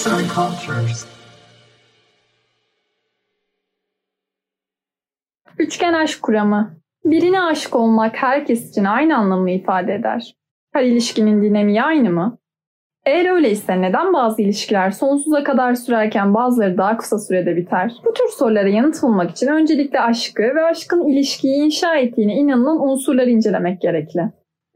arts and cultures. Üçgen aşk kuramı. Birine aşık olmak herkes için aynı anlamı ifade eder. Her ilişkinin dinamiği aynı mı? Eğer öyleyse neden bazı ilişkiler sonsuza kadar sürerken bazıları daha kısa sürede biter? Bu tür sorulara yanıt bulmak için öncelikle aşkı ve aşkın ilişkiyi inşa ettiğine inanılan unsurları incelemek gerekli.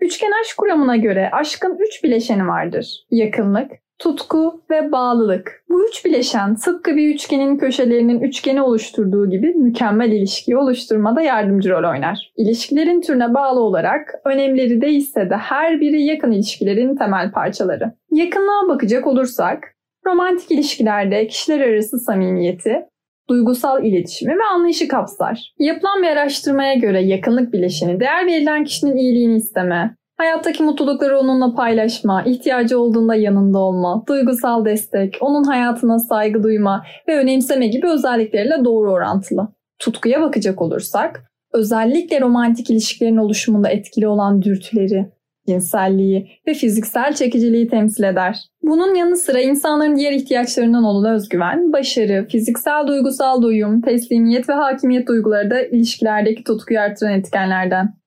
Üçgen aşk kuramına göre aşkın üç bileşeni vardır. Yakınlık, tutku ve bağlılık. Bu üç bileşen tıpkı bir üçgenin köşelerinin üçgeni oluşturduğu gibi mükemmel ilişkiyi oluşturmada yardımcı rol oynar. İlişkilerin türüne bağlı olarak önemleri değişse de her biri yakın ilişkilerin temel parçaları. Yakınlığa bakacak olursak, romantik ilişkilerde kişiler arası samimiyeti, duygusal iletişimi ve anlayışı kapsar. Yapılan bir araştırmaya göre yakınlık bileşeni değer verilen kişinin iyiliğini isteme, Hayattaki mutlulukları onunla paylaşma, ihtiyacı olduğunda yanında olma, duygusal destek, onun hayatına saygı duyma ve önemseme gibi özellikleriyle doğru orantılı. Tutkuya bakacak olursak, özellikle romantik ilişkilerin oluşumunda etkili olan dürtüleri, cinselliği ve fiziksel çekiciliği temsil eder. Bunun yanı sıra insanların diğer ihtiyaçlarından olan özgüven, başarı, fiziksel duygusal doyum, teslimiyet ve hakimiyet duyguları da ilişkilerdeki tutkuyu artıran etkenlerden.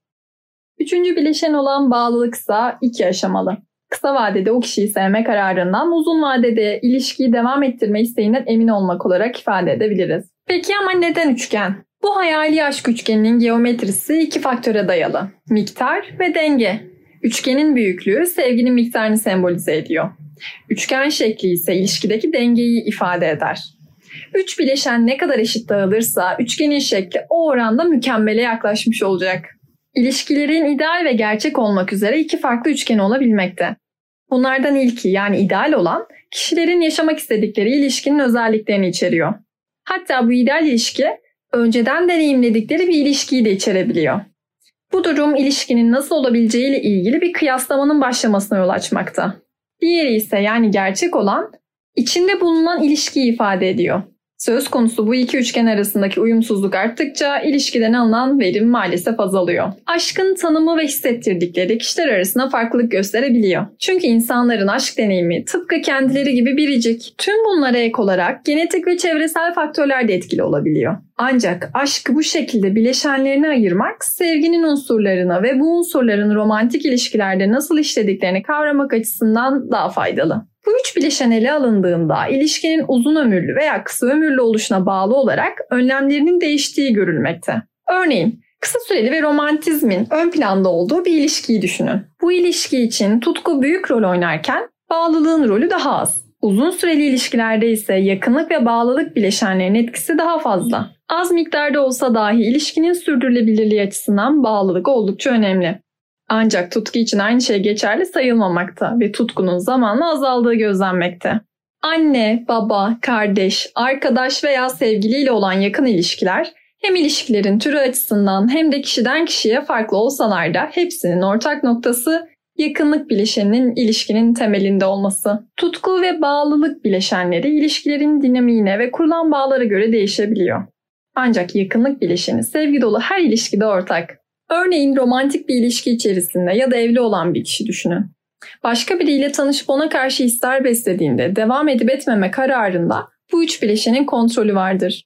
Üçüncü bileşen olan bağlılıksa iki aşamalı. Kısa vadede o kişiyi sevme kararından uzun vadede ilişkiyi devam ettirme isteğinden emin olmak olarak ifade edebiliriz. Peki ama neden üçgen? Bu hayali aşk üçgeninin geometrisi iki faktöre dayalı. Miktar ve denge. Üçgenin büyüklüğü sevginin miktarını sembolize ediyor. Üçgen şekli ise ilişkideki dengeyi ifade eder. Üç bileşen ne kadar eşit dağılırsa üçgenin şekli o oranda mükemmele yaklaşmış olacak. İlişkilerin ideal ve gerçek olmak üzere iki farklı üçgen olabilmekte. Bunlardan ilki yani ideal olan kişilerin yaşamak istedikleri ilişkinin özelliklerini içeriyor. Hatta bu ideal ilişki önceden deneyimledikleri bir ilişkiyi de içerebiliyor. Bu durum ilişkinin nasıl olabileceğiyle ilgili bir kıyaslamanın başlamasına yol açmakta. Diğeri ise yani gerçek olan içinde bulunan ilişkiyi ifade ediyor. Söz konusu bu iki üçgen arasındaki uyumsuzluk arttıkça ilişkiden alınan verim maalesef azalıyor. Aşkın tanımı ve hissettirdikleri kişiler arasında farklılık gösterebiliyor. Çünkü insanların aşk deneyimi tıpkı kendileri gibi biricik. Tüm bunlara ek olarak genetik ve çevresel faktörler de etkili olabiliyor. Ancak aşkı bu şekilde bileşenlerine ayırmak sevginin unsurlarına ve bu unsurların romantik ilişkilerde nasıl işlediklerini kavramak açısından daha faydalı. Bu üç bileşen ele alındığında ilişkinin uzun ömürlü veya kısa ömürlü oluşuna bağlı olarak önlemlerinin değiştiği görülmekte. Örneğin kısa süreli ve romantizmin ön planda olduğu bir ilişkiyi düşünün. Bu ilişki için tutku büyük rol oynarken bağlılığın rolü daha az. Uzun süreli ilişkilerde ise yakınlık ve bağlılık bileşenlerinin etkisi daha fazla. Az miktarda olsa dahi ilişkinin sürdürülebilirliği açısından bağlılık oldukça önemli. Ancak tutku için aynı şey geçerli sayılmamakta ve tutkunun zamanla azaldığı gözlenmekte. Anne, baba, kardeş, arkadaş veya sevgiliyle olan yakın ilişkiler hem ilişkilerin türü açısından hem de kişiden kişiye farklı olsalar da hepsinin ortak noktası yakınlık bileşeninin ilişkinin temelinde olması. Tutku ve bağlılık bileşenleri ilişkilerin dinamiğine ve kurulan bağlara göre değişebiliyor. Ancak yakınlık bileşeni sevgi dolu her ilişkide ortak. Örneğin romantik bir ilişki içerisinde ya da evli olan bir kişi düşünün. Başka biriyle tanışıp ona karşı hisler beslediğinde devam edip etmeme kararında bu üç bileşenin kontrolü vardır.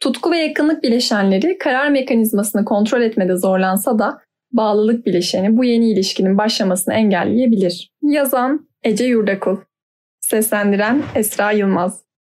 Tutku ve yakınlık bileşenleri karar mekanizmasını kontrol etmede zorlansa da bağlılık bileşeni bu yeni ilişkinin başlamasını engelleyebilir. Yazan Ece Yurdakul Seslendiren Esra Yılmaz